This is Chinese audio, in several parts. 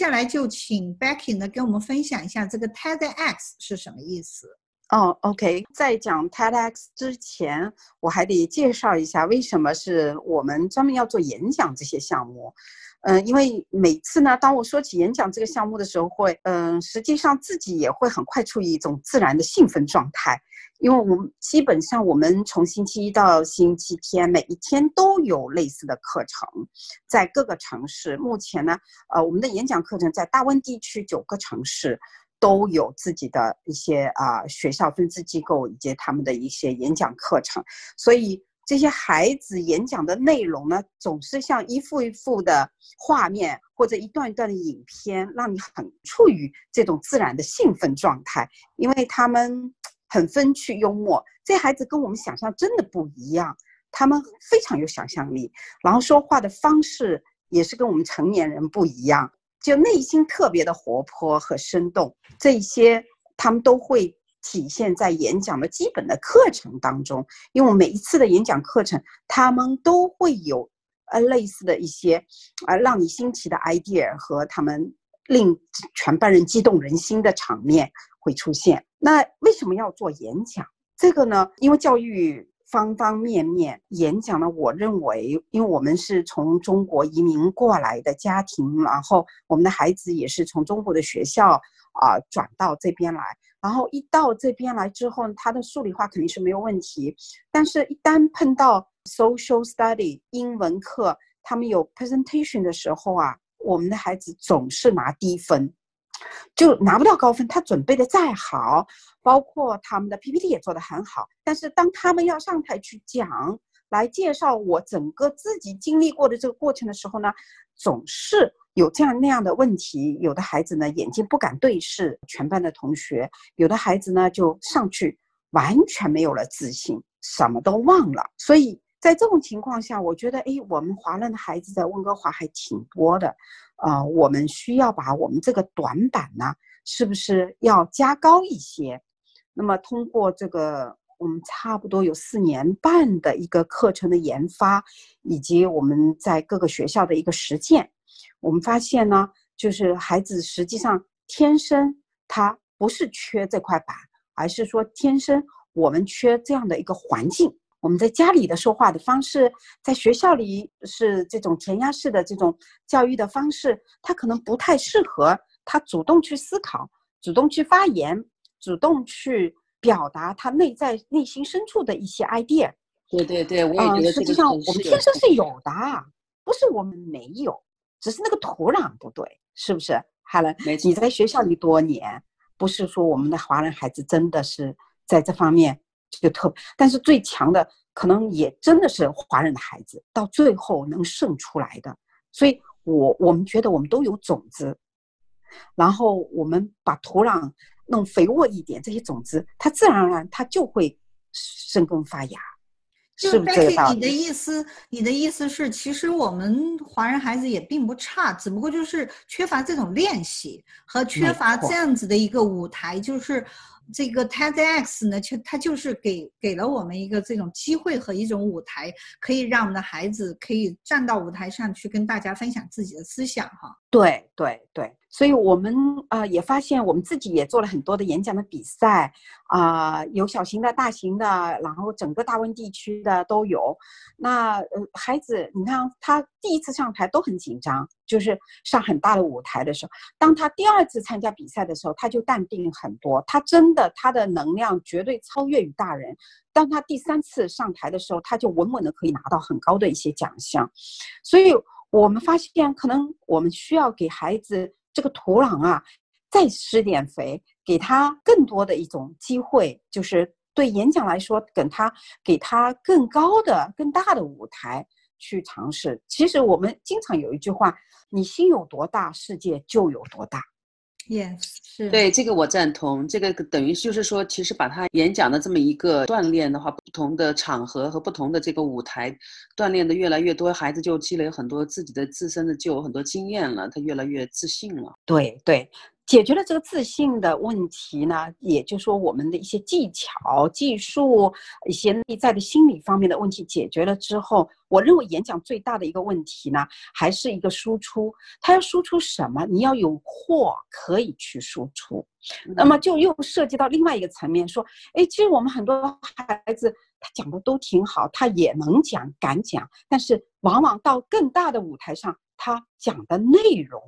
下来就请 Becky 呢跟我们分享一下这个 TEDx 是什么意思。哦，OK，在讲 TEDx 之前，我还得介绍一下为什么是我们专门要做演讲这些项目。嗯，因为每次呢，当我说起演讲这个项目的时候，会，嗯，实际上自己也会很快处于一种自然的兴奋状态，因为我们基本上我们从星期一到星期天，每一天都有类似的课程，在各个城市。目前呢，呃，我们的演讲课程在大温地区九个城市都有自己的一些啊学校分支机构以及他们的一些演讲课程，所以。这些孩子演讲的内容呢，总是像一幅一幅的画面或者一段一段的影片，让你很处于这种自然的兴奋状态，因为他们很风趣幽默。这孩子跟我们想象真的不一样，他们非常有想象力，然后说话的方式也是跟我们成年人不一样，就内心特别的活泼和生动。这些他们都会。体现在演讲的基本的课程当中，因为每一次的演讲课程，他们都会有呃类似的一些啊让你新奇的 idea 和他们令全班人激动人心的场面会出现。那为什么要做演讲？这个呢？因为教育方方面面，演讲呢，我认为，因为我们是从中国移民过来的家庭，然后我们的孩子也是从中国的学校啊转到这边来。然后一到这边来之后，他的数理化肯定是没有问题，但是一旦碰到 social study 英文课，他们有 presentation 的时候啊，我们的孩子总是拿低分，就拿不到高分。他准备的再好，包括他们的 PPT 也做得很好，但是当他们要上台去讲，来介绍我整个自己经历过的这个过程的时候呢，总是。有这样那样的问题，有的孩子呢眼睛不敢对视全班的同学，有的孩子呢就上去完全没有了自信，什么都忘了。所以在这种情况下，我觉得，哎，我们华人的孩子在温哥华还挺多的，呃，我们需要把我们这个短板呢，是不是要加高一些？那么通过这个，我们差不多有四年半的一个课程的研发，以及我们在各个学校的一个实践。我们发现呢，就是孩子实际上天生他不是缺这块板，而是说天生我们缺这样的一个环境。我们在家里的说话的方式，在学校里是这种填鸭式的这种教育的方式，他可能不太适合他主动去思考、主动去发言、主动去表达他内在内心深处的一些 idea。对对对，我也觉得实际上我们天生是有的，不是我们没有。只是那个土壤不对，是不是？哈伦，你在学校里多年，不是说我们的华人孩子真的是在这方面就特，但是最强的可能也真的是华人的孩子，到最后能胜出来的。所以，我我们觉得我们都有种子，然后我们把土壤弄肥沃一点，这些种子它自然而然它就会生根发芽。就 Becky，你的意思，你的意思是，其实我们华人孩子也并不差，只不过就是缺乏这种练习和缺乏这样子的一个舞台。就是这个 TEDx 呢，就它就是给给了我们一个这种机会和一种舞台，可以让我们的孩子可以站到舞台上去跟大家分享自己的思想。哈，对对对。所以我们啊也发现，我们自己也做了很多的演讲的比赛，啊，有小型的、大型的，然后整个大温地区的都有。那呃，孩子，你看他第一次上台都很紧张，就是上很大的舞台的时候，当他第二次参加比赛的时候，他就淡定很多。他真的，他的能量绝对超越于大人。当他第三次上台的时候，他就稳稳的可以拿到很高的一些奖项。所以我们发现，可能我们需要给孩子。这个土壤啊，再施点肥，给他更多的一种机会，就是对演讲来说，给他给他更高的、更大的舞台去尝试。其实我们经常有一句话：“你心有多大，世界就有多大。” Yes，是对这个我赞同。这个等于就是说，其实把他演讲的这么一个锻炼的话，不同的场合和不同的这个舞台锻炼的越来越多，孩子就积累很多自己的自身的就有很多经验了，他越来越自信了。对对。解决了这个自信的问题呢，也就是说我们的一些技巧、技术、一些内在的心理方面的问题解决了之后，我认为演讲最大的一个问题呢，还是一个输出。它要输出什么？你要有货可以去输出。那么就又涉及到另外一个层面，说，哎，其实我们很多孩子他讲的都挺好，他也能讲、敢讲，但是往往到更大的舞台上，他讲的内容，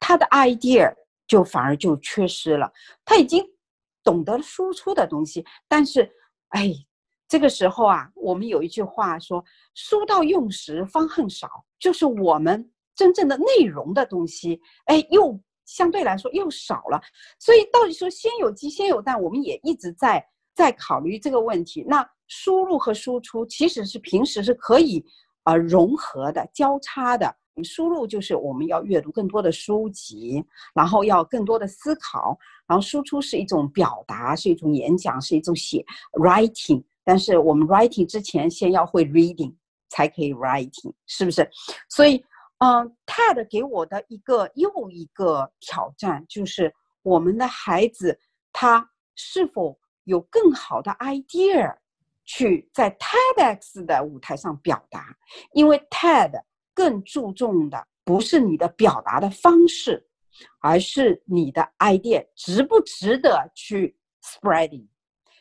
他的 idea。就反而就缺失了，他已经懂得输出的东西，但是，哎，这个时候啊，我们有一句话说“书到用时方恨少”，就是我们真正的内容的东西，哎，又相对来说又少了。所以，到底说先有鸡先有蛋，我们也一直在在考虑这个问题。那输入和输出其实是平时是可以呃融合的、交叉的。输入就是我们要阅读更多的书籍，然后要更多的思考，然后输出是一种表达，是一种演讲，是一种写 writing。但是我们 writing 之前先要会 reading 才可以 writing，是不是？所以，嗯，TED 给我的一个又一个挑战就是，我们的孩子他是否有更好的 idea 去在 TEDx 的舞台上表达？因为 TED。更注重的不是你的表达的方式，而是你的 idea 值不值得去 spreading。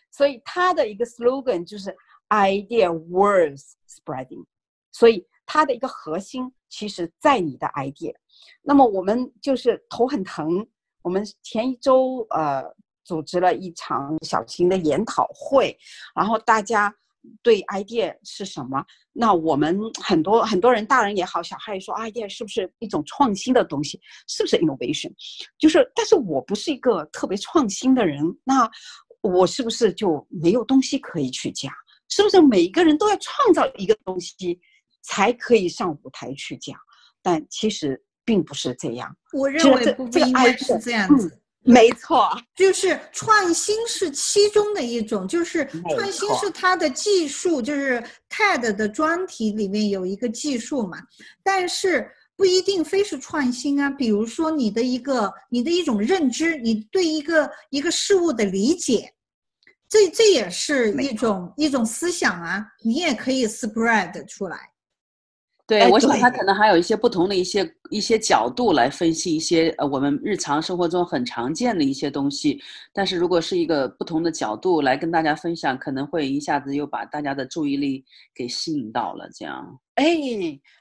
所以它的一个 slogan 就是 idea worth spreading。所以它的一个核心其实在你的 idea。那么我们就是头很疼。我们前一周呃组织了一场小型的研讨会，然后大家。对 idea 是什么？那我们很多很多人，大人也好，小孩也说，idea 是不是一种创新的东西？是不是 innovation？就是，但是我不是一个特别创新的人，那我是不是就没有东西可以去讲？是不是每一个人都要创造一个东西，才可以上舞台去讲？但其实并不是这样。我认为不应该是这样子。没错，就是创新是其中的一种，就是创新是它的技术，就是 TED 的专题里面有一个技术嘛，但是不一定非是创新啊。比如说你的一个你的一种认知，你对一个一个事物的理解，这这也是一种一种思想啊，你也可以 spread 出来。对，我想他可能还有一些不同的一些一些角度来分析一些呃我们日常生活中很常见的一些东西，但是如果是一个不同的角度来跟大家分享，可能会一下子又把大家的注意力给吸引到了。这样，哎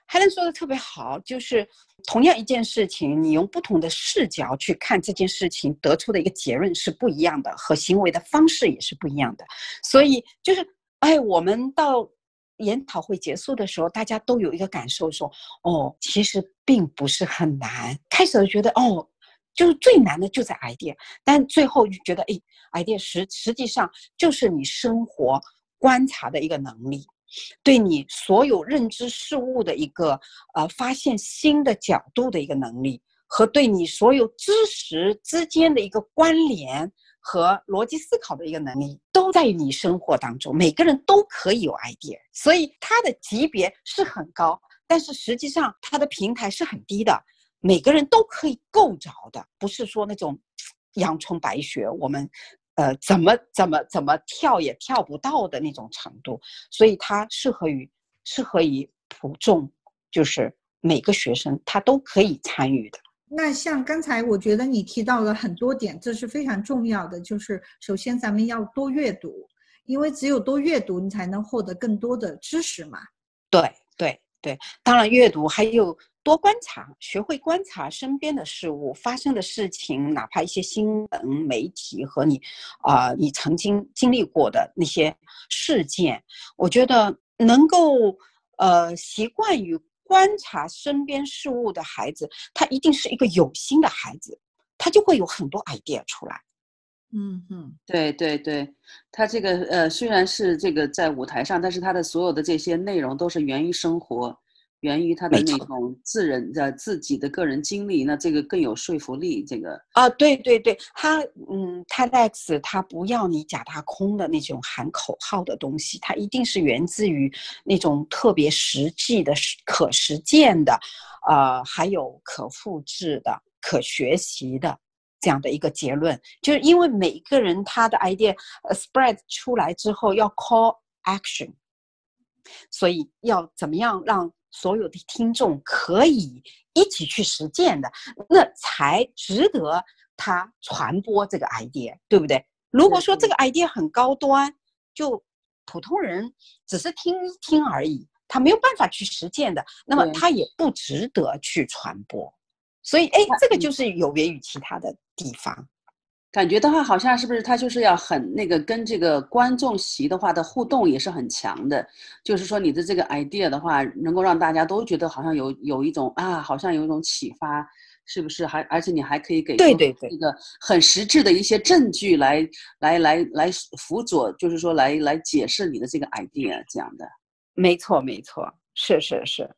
，Helen 说的特别好，就是同样一件事情，你用不同的视角去看这件事情，得出的一个结论是不一样的，和行为的方式也是不一样的。所以就是，哎，我们到。研讨会结束的时候，大家都有一个感受，说：“哦，其实并不是很难。开始觉得，哦，就是最难的就在 idea，但最后就觉得，哎，idea 实实际上就是你生活观察的一个能力，对你所有认知事物的一个呃发现新的角度的一个能力，和对你所有知识之间的一个关联。”和逻辑思考的一个能力都在于你生活当中，每个人都可以有 idea，所以它的级别是很高，但是实际上它的平台是很低的，每个人都可以够着的，不是说那种阳春白雪，我们呃怎么怎么怎么跳也跳不到的那种程度，所以它适合于适合于普众，就是每个学生他都可以参与的。那像刚才我觉得你提到了很多点，这是非常重要的。就是首先咱们要多阅读，因为只有多阅读，你才能获得更多的知识嘛。对对对，当然阅读还有多观察，学会观察身边的事物发生的事情，哪怕一些新闻媒体和你啊，你曾经经历过的那些事件，我觉得能够呃习惯于。观察身边事物的孩子，他一定是一个有心的孩子，他就会有很多 idea 出来。嗯哼，对对对，他这个呃虽然是这个在舞台上，但是他的所有的这些内容都是源于生活。源于他的那种自人的自己的个人经历，那这个更有说服力。这个啊，对对对，他嗯，TEDx 他不要你假大空的那种喊口号的东西，它一定是源自于那种特别实际的、可实践的，呃，还有可复制的、可学习的这样的一个结论，就是因为每个人他的 idea spread 出来之后要 call action，所以要怎么样让所有的听众可以一起去实践的，那才值得他传播这个 idea，对不对？如果说这个 idea 很高端，就普通人只是听一听而已，他没有办法去实践的，那么他也不值得去传播。所以，哎，这个就是有别于其他的地方。感觉的话，好像是不是他就是要很那个跟这个观众席的话的互动也是很强的。就是说，你的这个 idea 的话，能够让大家都觉得好像有有一种啊，好像有一种启发，是不是？还而且你还可以给对对对一个很实质的一些证据来来来来辅佐，就是说来来解释你的这个 idea 这样的。没错，没错，是是是。